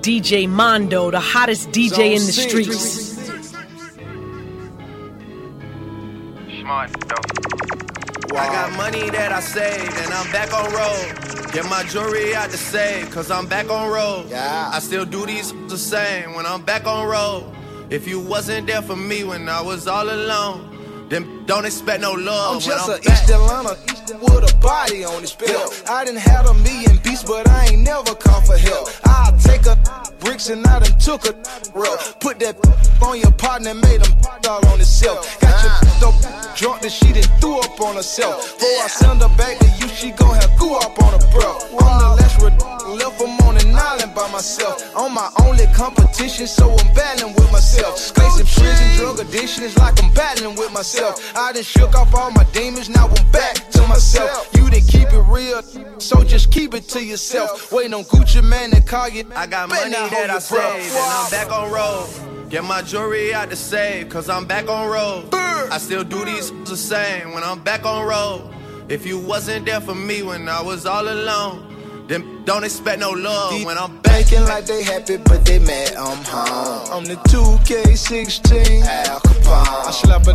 DJ Mondo, the hottest DJ in the streets. Smart, I got money that I saved and I'm back on road. Get my jewelry out the safe, cause I'm back on road. Yeah. I still do these the same when I'm back on road. If you wasn't there for me when I was all alone, then don't expect no love. I'm just when a I'm back. East Atlanta with a body on his belt. I done had a million beats, but I ain't never come for help. I'll take a bricks and I done took a roll. Put that on your partner, made him all on himself. Got your dope drunk that she done threw up on herself. Before I send her back to you, she gon' have goo up on her bro. I'm the last red left him on an island by myself. I'm my only competition, so I'm battling with myself. Facing prison, drug addiction is like I'm battling with myself. I done shook off all my demons, now I'm back to myself. You didn't keep it real, so just keep it to yourself. Waiting on Gucci Mane to call you. I got money not that I hold your saved and I'm back on road. Get my jewelry out to safe, cause I'm back on road. I still do these the same when I'm back on road. If you wasn't there for me when I was all alone, then don't expect no love when I'm back. Thinking like they happy, but they mad I'm home. I'm the 2K16 Al Capone. I slap a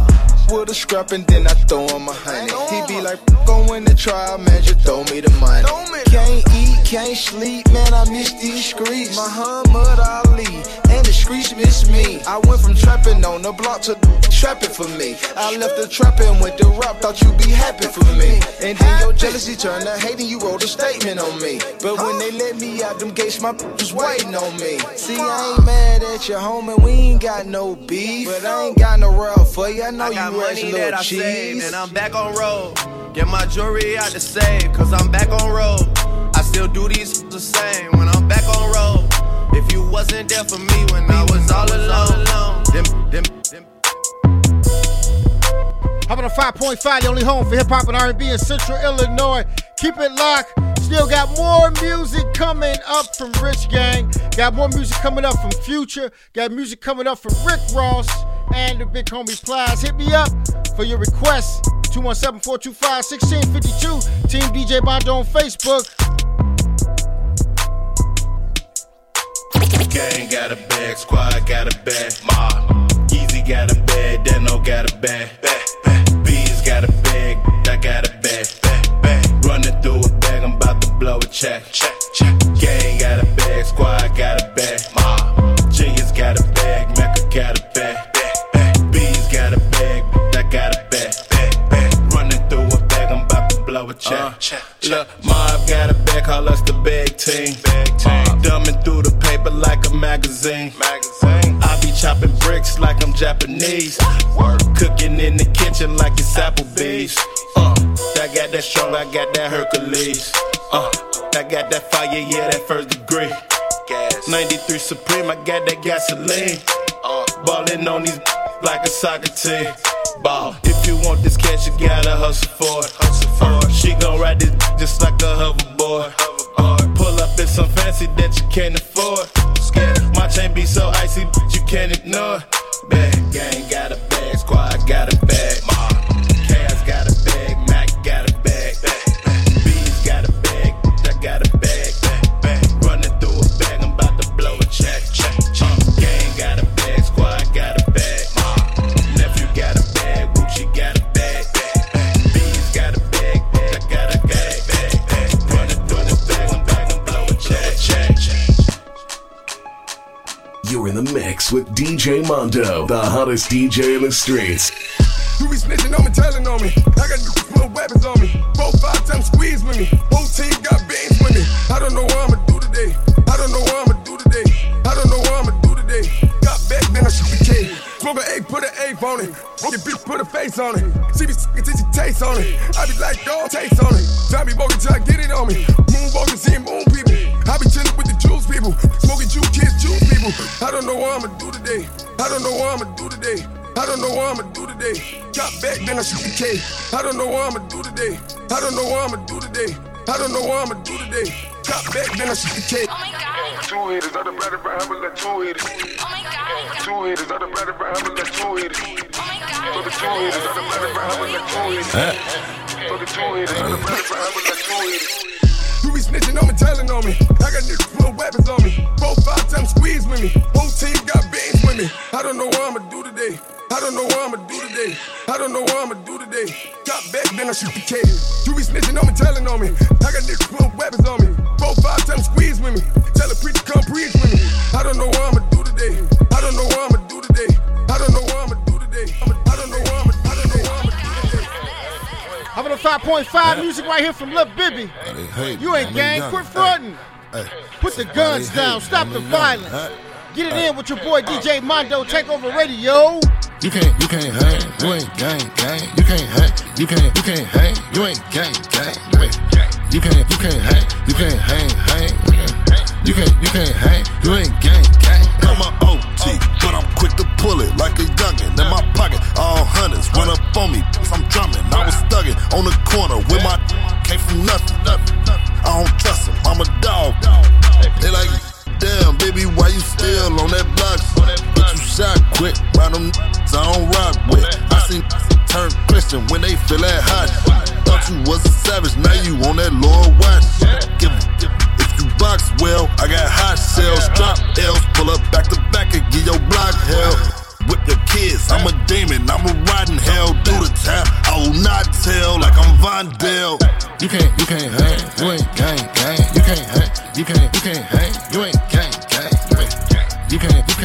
with a scrap and then I throw him a honey. He be like, go in the trial, man, just throw me the money. Can't eat, can't sleep, man, I miss these streets. Muhammad Ali, and the streets miss me. I went from trapping on the block to trapping for me. I left the trapping, went to rap, thought you'd be happy for me. And then your jealousy turned to hating, you wrote a statement on me. But when they let me out, them gates, my was waiting on me. See, I ain't mad at your homie, we ain't got no beef. But I ain't got no rub for you, I know I you money that I cheese. saved and I'm back on road. Get my jewelry out the safe, cause I'm back on road. I still do these the same when I'm back on road. If you wasn't there for me when I was all alone, then, then, then How about a 5.5, the only home for hip hop and R&B in Central Illinois? Keep it locked. Still got more music coming up from Rich Gang. Got more music coming up from Future. Got music coming up from Rick Ross and the big homie Plies. Hit me up for your requests. 217-425-1652. Team DJ Mondo on Facebook. Gang got a bag, squad got a bag, mob. Easy got a bag, Dano got a bag. Bees got a bag, I got a bag. Running through a blow a check. Check, check. Gang got a bag, squad got a bag, mob. Genius got a bag, Mecca got a bag. Bees got a bag, I got a bag. Bag, bag. Running through a bag, I'm about to blow a check. check, Look, Mob got a bag, call us the big team. Uh, Dumbing through the paper like a magazine. Magazine. I be chopping bricks like I'm Japanese. Work. Cooking in the kitchen like it's Applebee's. Uh, I got that strong, I got that Hercules. Uh, I got that fire, yeah, that first degree. Gas. 93 Supreme, I got that gasoline. Uh, Ballin' on these like a soccer team. Ball. If you want this cash, you gotta hustle for it. Hustle for it. She gon' ride this just like a hoverboard. Uh, pull up in some fancy that you can't afford. My chain be so icy, but you can't ignore. Bag gang got a bag, squad got a bag. With DJ Mondo, the hottest DJ in the streets. You be snitching on me, telling on me. I got with weapons on me. Five times squeeze with me. Team got beans with me. I don't know what I'ma do today. I don't know what I'ma do today. I don't know what I'ma do today. Got back, then I. Smoke an eight, put an eight on it. Broke your bitch, put a face on it. She be sucking till she taste on it. I be like, dog, taste on it. Me walking till I get it on me. Moon seeing moon people. I be chilling with the juice people. Smoking juice kids, juice people. I don't know what I'ma do today. I don't know what I'ma do today. I don't know what I'ma do today. Got back, then I shoot the K. I don't know what I'ma do today. I don't know what I'ma do today. I don't know what I'ma do today. Got back, then I shoot the K. Two hitters, other better for having like two hitters. Two hitters, other better for having like two hitters. For the two hitters, other better for having like two hitters. For the two hitters, other better for having like two hitters. You be snitching on me, telling on me. I got niggas with weapons on me. Four, five times squeeze with me. Whole team got bands with me. I don't know what I'ma do today. I don't know what I'ma do today. I don't know what I'ma do today. Got back, then I shoot the cage. You be snitching on me, telling on me. I got niggas putting weapons on me. Four, five times squeeze with me. Tell a preacher come preach with me. I don't know what I'ma do today. I don't know what I'ma do today. I don't know what I'ma do today. I don't know what I'ma, don't know what I'ma do today. Having a 5.5 music right here from Lil Bibby. You ain't gang, quit fronting. Put the guns down, stop the violence. Get it in with your boy DJ Mondo, take over radio. You can't, you can't hang, you ain't gang, gang. You can't hang, you can't, you can't hang, you ain't gang, gang. You ain't You can't, you can't hang, you can't hang, hang. You can't, you can't hang, you ain't gang, gang.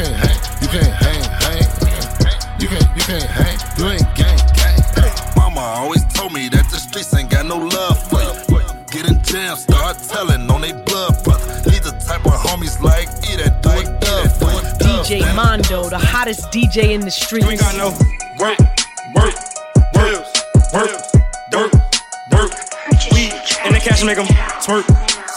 Can't, hang, you can't hang, hang. You can't, you can't hang, you ain't gang, gang. Mama always told me that the streets ain't got no love for you. Get in jail, start telling on they blood brother. He's the type of homies like E that do it dub for you. DJ Mondo, the hottest DJ in the streets. You ain't got no work, work, work, work, dirt, dirt. We in the cash make them twerk, twerk, twerk,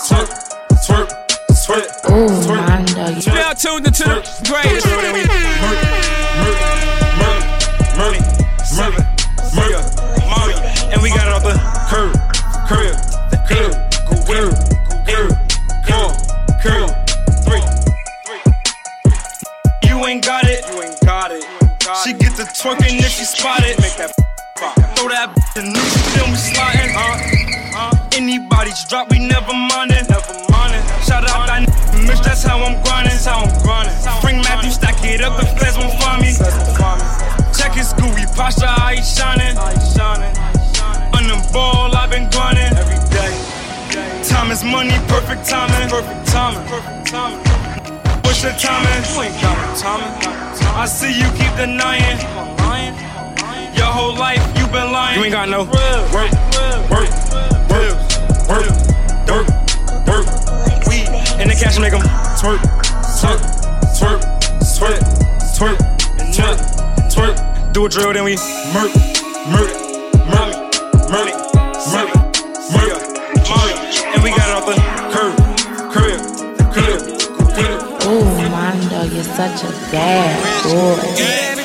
get if she spot it. Make that throw that and new film we sliding. Uh, uh, anybody's drop, we never mind it. Never mind it. Shout out that Mitch, that's how I'm grinding. That's how I'm grinding. Bring Matthew, stack it up and flares won't find me. Check his gooey posture, how he shining. On them ball, I've been grinding every day. Time is money, perfect timing. Perfect timing. Perfect timing. What's your timing? You ain't got timing. I see you keep denying. Your whole life you been lying. You ain't got no work, work, work, work, work, work. We in the cash make 'em twerk, twerk, twerk, twerk, twerk, twerk, twerk. Do a drill, then we murk, murk, murk, murk, murk, murk, murk. And we got it off the curb, curb, curb, curb. Ooh, Mondo, you're such a bad boy.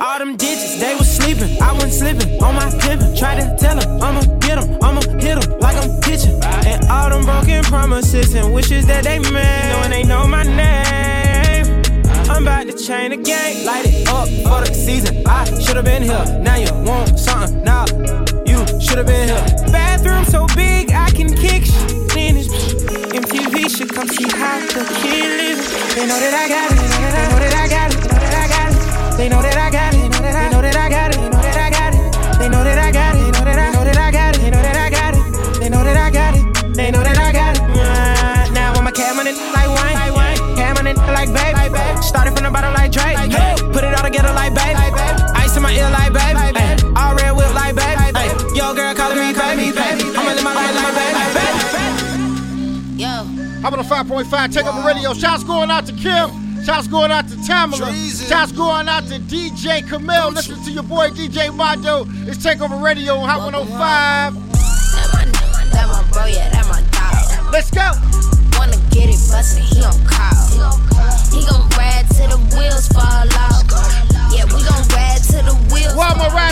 All them digits, they was sleeping, I wasn't slipping on my pimpin'. Try to tell them, I'ma get them, I'ma hit them like I'm pitching. And all them broken promises and wishes that they made, knowing they know my name. I'm about to change the game, light it up for the season. I should've been here, now you want something, now you should've been here. Bathroom so big, I can kick shit in this. MTV should come see how the kid it, they know that I got it, Yo. How about a 5.5 take over radio? Shots going out to Kim. Shots going out to Tamala. Shots going out to DJ Camille. Listen to your boy DJ Mondo. It's Takeover Radio on Hot 105. That my bro, yeah, that my dog. Let's go. Wanna get it bustin', he on call. He gon' ride till the wheels fall off. Yeah, we gon' ride till the wheels Where my riders at?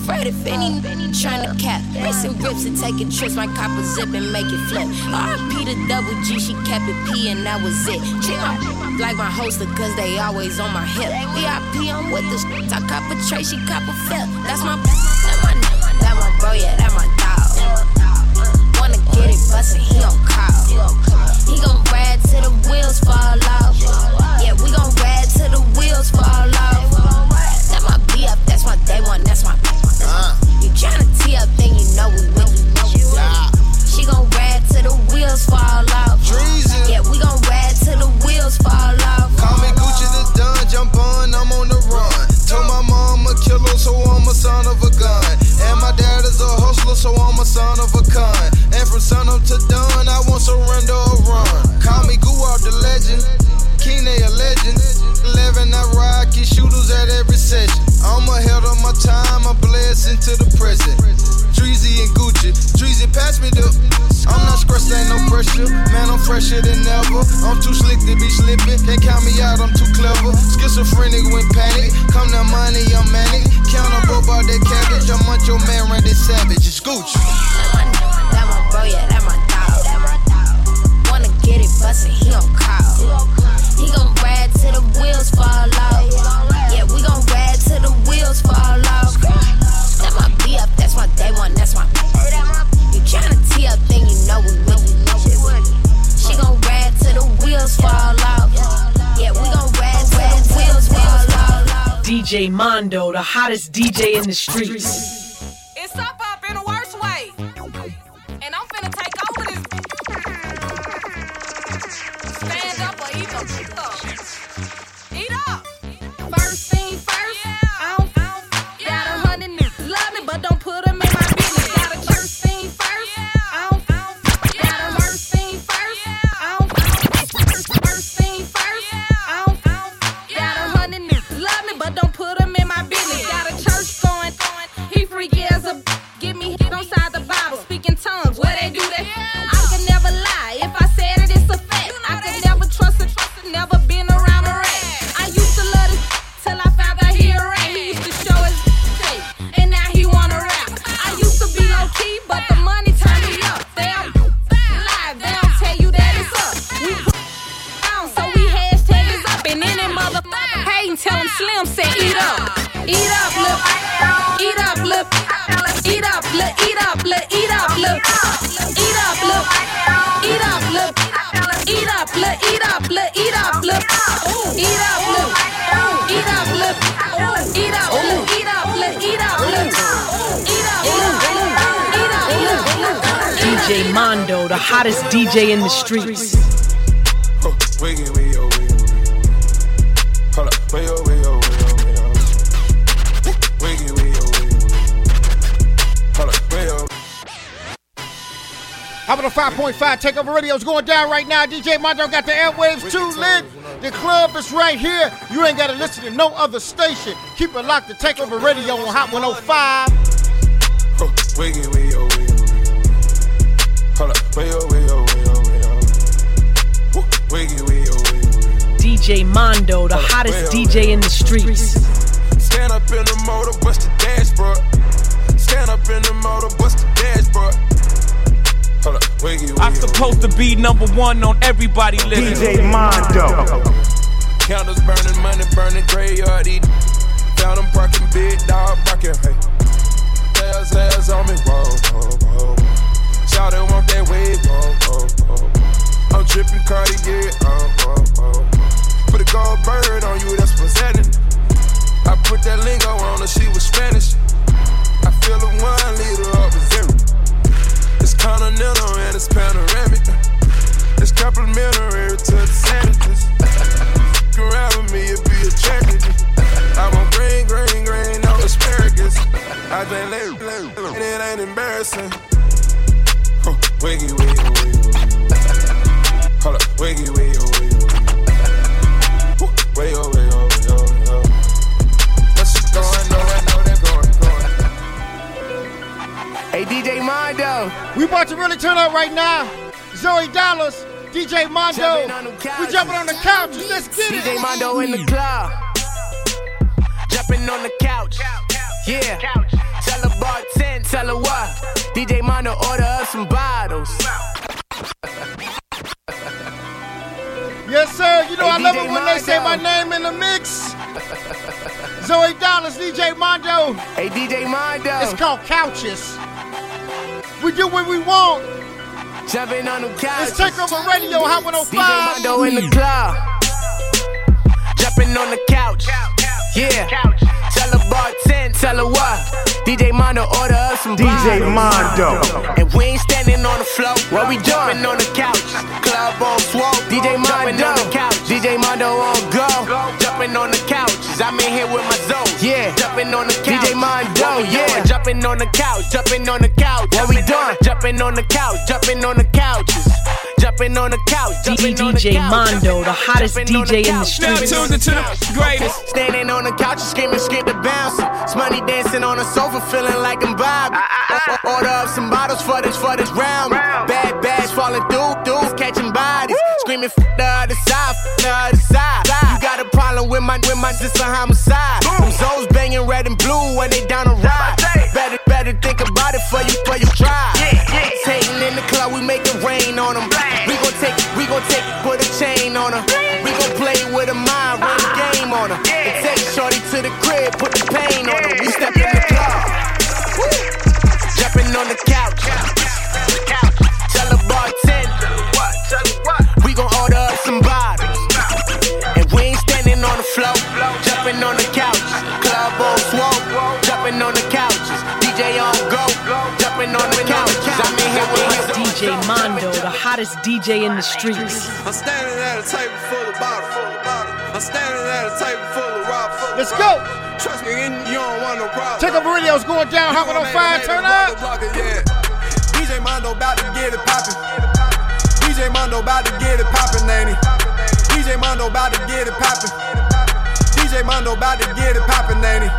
It like a fret if any uh. trying to cap. Racing grips and taking trips, my copper zip and make it flip. RP the double G, she kept it P and that was it. Treat my like my hoster, cause they always on my hip. VIP, I'm with the sh- I cop a tray, she cop a flip. That's my, that my, that my bro, yeah, that my dog. Wanna get it bustin', he don't call. He gon' ride till the wheels fall off. Yeah, we gon' ride till the wheels fall off. And Dreezy, pass me the. I'm not stressed, ain't no pressure. Man, I'm fresher than ever. I'm too slick to be slipping. Can't count me out, I'm too clever. Schizophrenic when panic. Come to money, I'm manic. Countable by that cabbage. I'm on your man, Randy Savage. It's Gucci. That my bro, yeah, that my dog. Wanna get it bustin', he don't call. He gon' ride till the wheels fall off. DJ Mondo, the hottest DJ in the streets. It's up up in a worse way. And I'm finna take over this. Stand up or eat up. Hating, tell him Slim said eat up, eat up, look, eat up, look, eat up, look, eat up, look, eat up, look, eat up, look, eat up, look, eat up, look, eat up, look, eat up, look, eat up, look, eat up, look, eat up, look, eat up, look, eat up, look, eat up, look, eat up, look. DJ Mondo, the hottest DJ in the streets. 105.5 Takeover Radio is going down right now. DJ Mondo got the airwaves too lit. The club is right here. You ain't got to listen to no other station. Keep it locked to Takeover Radio on Hot 105. Wiggy, wiggy, oh, wiggy, wiggy. Hold up. Wiggy, oh, wiggy, oh, wiggy, oh, wiggy, oh. Wiggy, wiggy, oh, wiggy. DJ Mondo, the hottest DJ in the streets. Stand up in the motor, bust the dashboard. Stand up in the motor, bust the dashboard. Hold up, wiggy, wiggy. I'm supposed to be number one on everybody list. DJ Mondo. Candles burning, money burning, graveyard eating. Found them parking, big dog barking. Hey, Sales, sales on me, whoa, whoa, whoa. Shout it, want that wave, whoa, whoa, whoa. I'm dripping Cartier, oh, oh, oh. Put a gold bird on you, that's presenting. I put that lingo on her, she was Spanish. I feel a one liter of a zero. Up right now. Zoe Dallas, DJ Mondo. We jumping on the couch. Let's get it. DJ Mondo in the club. Jumping on the couch. Yeah. Tell her bartend, tell her what. DJ Mondo order up some bottles. Yes, sir. You know I love it when they say my name in the mix. Zoe Dallas, DJ Mondo. Hey, DJ Mondo. It's called Couches. We do what we want. Jumping on the couch. Let's take over radio, Hot 105. DJ Mondo in the club. Jumping on the couch. Yeah. Tell her bartend, tell her what. DJ Mondo order up some DJ Mondo. And we ain't standing on the floor. What we jumping on the couch. Club on swole. DJ Mondo on the couch. DJ Mondo on go. Jumping on the couches. I'm in here with my zone. Yeah. Jumping on the couch. DJ Mondo. Yeah. Jumping on the couch. Jumping on the couch. What we doing? Jumping on the couch. Jumping on the couches. Jumping on the couch. Jumping on the DJ couch. Mondo, the hottest Jumping on DJ in the couch. streets. Jumping on the greatest. Standing on the couch, screaming, skip the bouncing. Smoney dancing on the sofa, feeling like I'm Bob. Ah, ah, ah. Order up some bottles for this, for this round. Bad bags falling through, dudes catching bodies. Screaming, f the other side, f the other side. My, with my sister homicide. Them Zoes banging red and blue when they down a ride. Jumping on the couches. I'm in here with DJ Mondo, the hottest DJ in the streets. I'm standing at a table full of bottles. I'm standing at a table full of rock. Let's go. Trust me, you don't want no problem. Take over radio's going down. Hot 105. Turn up. Yeah. DJ Mondo about to get it poppin'. DJ Mondo about to get it poppin', ain't he? DJ Mondo about to get it poppin'. DJ Mondo about to get it poppin', ain't he?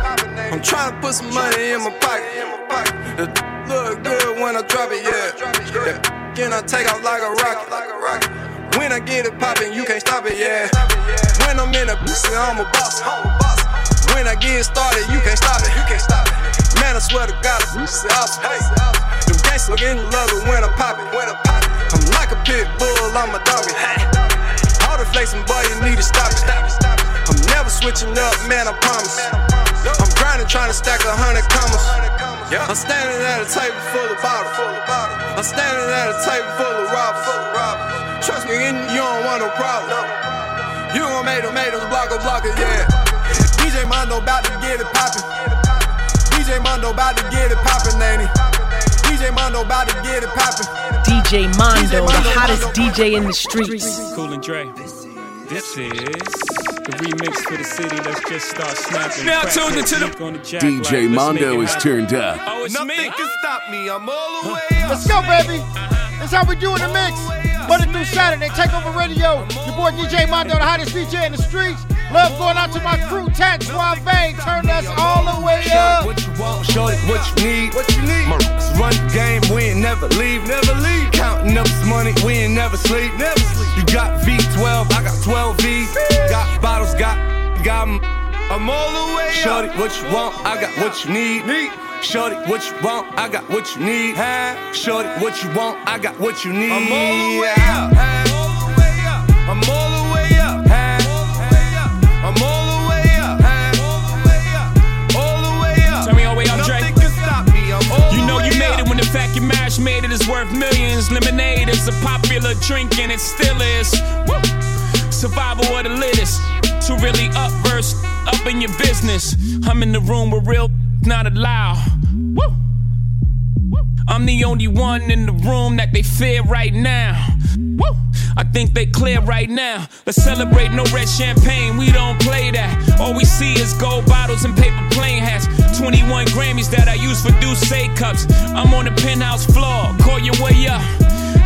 I'm trying to put some money in my pocket. Look good when I drop it, yeah. Then I take off like a rocket. When I get it poppin', you can't stop it, yeah. When I'm in a pussy, I'm a boss. When I get started, you can't stop it. You can't stop it. Man, I swear to God, it's awesome. Hey, them gangsters getting love it when I pop it. When I pop it. I'm like a pit bull, I'm a doggy. All the flexing, boy, you need to stop it. I'm never switching up, man, I promise. I'm grinding, trying to stack a hundred commas. I'm standing at a table full of bottles. I'm standing at a table full of robbers. Full of robbers. Trust me, you don't want no problem. You gon' make them, make them block blocker, yeah. DJ Mondo about to get it poppin'. DJ Mondo about to get it poppin', ain't he? DJ Mondo about to get it poppin'. DJ Mondo, the hottest DJ in the streets. Cool and Dre. This is the remix for the city. Let's just start snapping. Now Crack tuned that into the- the DJ like, Mondo make it is happen. turned up. Oh, it's me. can stop me, I'm all the way Let's go, baby. That's how we do in the mix. Monday through Saturday, take over radio. Your boy DJ Mondo, the hottest DJ in the streets. Love going out to my crew, Tax Suave. Turn us all the way up. What you want, shorty, what you need. What you need. My Run the game, we ain't never leave. Never leave. Counting up this money, we ain't never sleep. Never sleep. You got V12, I got 12 V's. Got bottles, got, got. I'm all the way up. Shorty, what you want, I got what you need. Shorty, what you want, I got what you need. Shorty, what you want, I got what you need. I'm all the way up. Fact made it is worth millions. Lemonade is a popular drink and it still is. Woo. Survival of the littest. To really up verse, up in your business. I'm in the room with real not allowed. Woo. I'm the only one in the room that they fear right now. Woo. I think they clear right now. Let's celebrate no red champagne. We don't play that. All we see is gold bottles and paper plane hats. 21 Grammys that I use for Douce cups. I'm on the penthouse floor. Call your way up.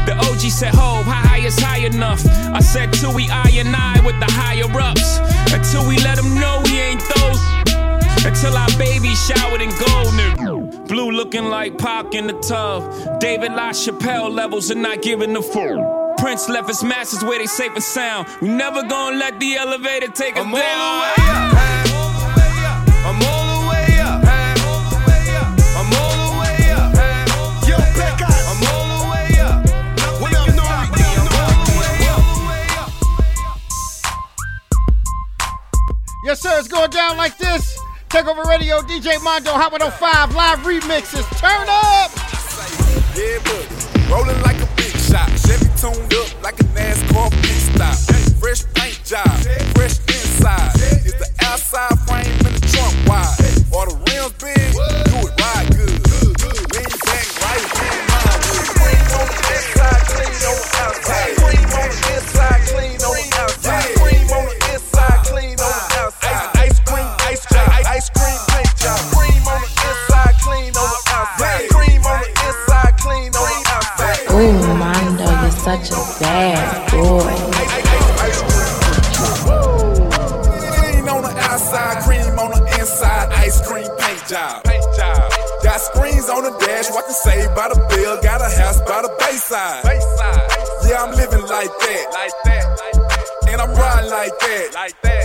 The OG said, Ho, how high is high enough? I said, till we I and I with the higher ups. Until we let them know we ain't those. Until our baby showered in gold, nigga. Blue looking like Pac in the tub. David LaChapelle levels and not giving the full. Prince left his masters where they safe and sound. We never gonna let the elevator take us I'm down. all the way up. I'm all the way up. I'm all the way up. Yo, Pecos. I'm all the way up. What up, Nori? I'm all the way up. Yes, sir. It's going down like this. Take over radio, DJ Mondo, Hot 105 live remixes. Turn up. Yeah, buddy. Rolling like a big shot. Chevy tuned up like a NASCAR pit stop. Fresh paint job, fresh boy. Clean on the outside, cream on the inside, ice cream paint job. Got screens on the dash, watching saved by the bill. Got a house by the bayside. Bayside. Yeah, I'm living like that. Like that. And I'm riding like that. Like that.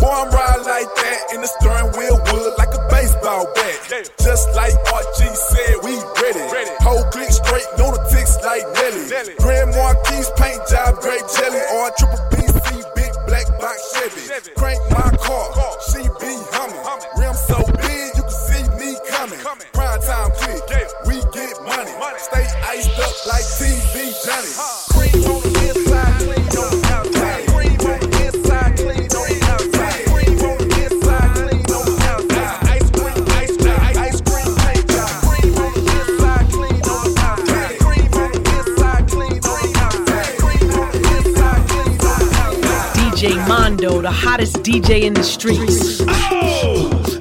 Boy, I'm riding like that. And the steering wheel wood like a baseball bat. Just like RG said, we ready. Whole click straight, lunatics like Nelly. Grand Marquis paint job, triple BC, big black box Chevy. Crank hottest DJ in the streets. All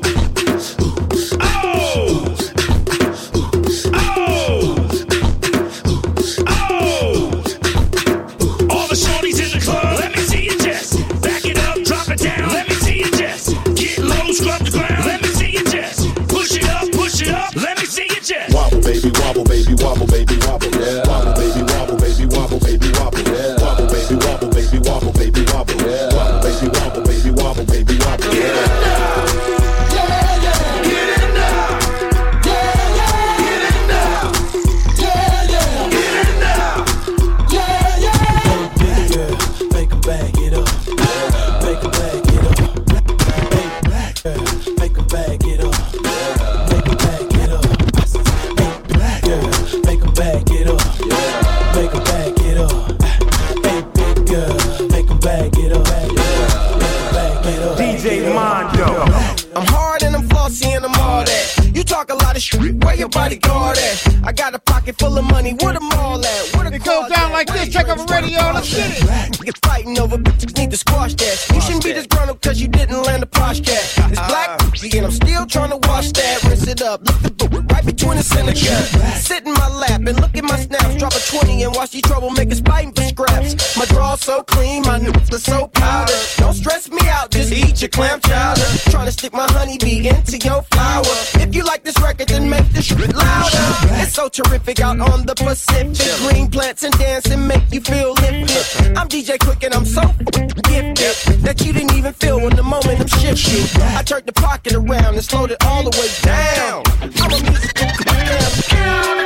radio. Drop a 20 and watch these troublemakers fighting for scraps. My draw's so clean, my nips are so powder. Don't stress me out, just eat your clam chowder. Trying to stick my honeybee into your flower. If you like this record, then make this shit louder. It's so terrific out on the Pacific. Green plants and dancing make you feel lifted. I'm DJ Quik and I'm so gifted that you didn't even feel when the momentum shifted. I turned the pocket around and slowed it all the way down. I'm a musical goddamn.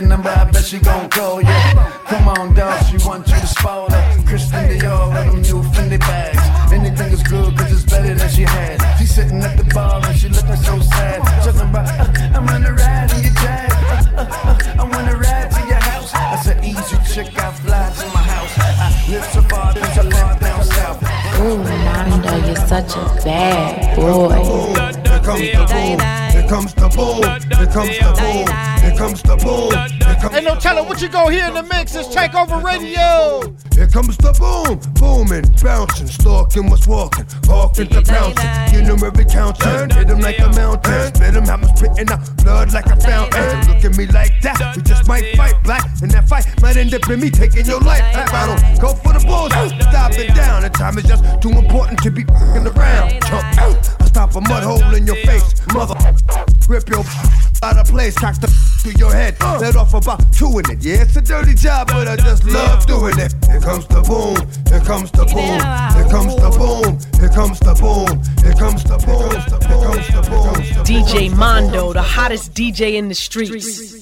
Your number, I bet she gon' call you. Come on, dog, she want you to spoil her. Christian Dior with them new Fendi bags. Anything is good, cause it's better than she had. She sitting at the bar and she looking so sad. Talking about, uh, I wanna ride in your jag. Uh, uh, uh, I wanna ride to your house. I said, easy chick, I fly to my house. I Live survive, live survive down south. Ooh, Mondo, you're such a bad boy. Here comes the boom. Here comes the boom. Here comes the boom. Here comes the boom. Here Ain't no telling what you gonna hear in the mix. It's Takeover Radio. Here comes the boom, booming, bouncing, stalking what's walking, walking to pouncing. You know every counter, hit him like a mountain, spit him, I'm spitting out blood like a fountain. Look at me like that, we just might fight black, and that fight might end up in me taking your life. I don't go for the balls, stop it down. The time is just too important to be fucking around. Jump out, stop a mud hole in your face, mother. Rip your out of place, cock the to your head. Let off about two in it. Yeah, it's a dirty job, but I just love doing it. Here comes the boom, here comes the boom, here comes the boom, here comes the boom, here comes the boom, here comes the boom. DJ Mondo, the hottest DJ in the streets.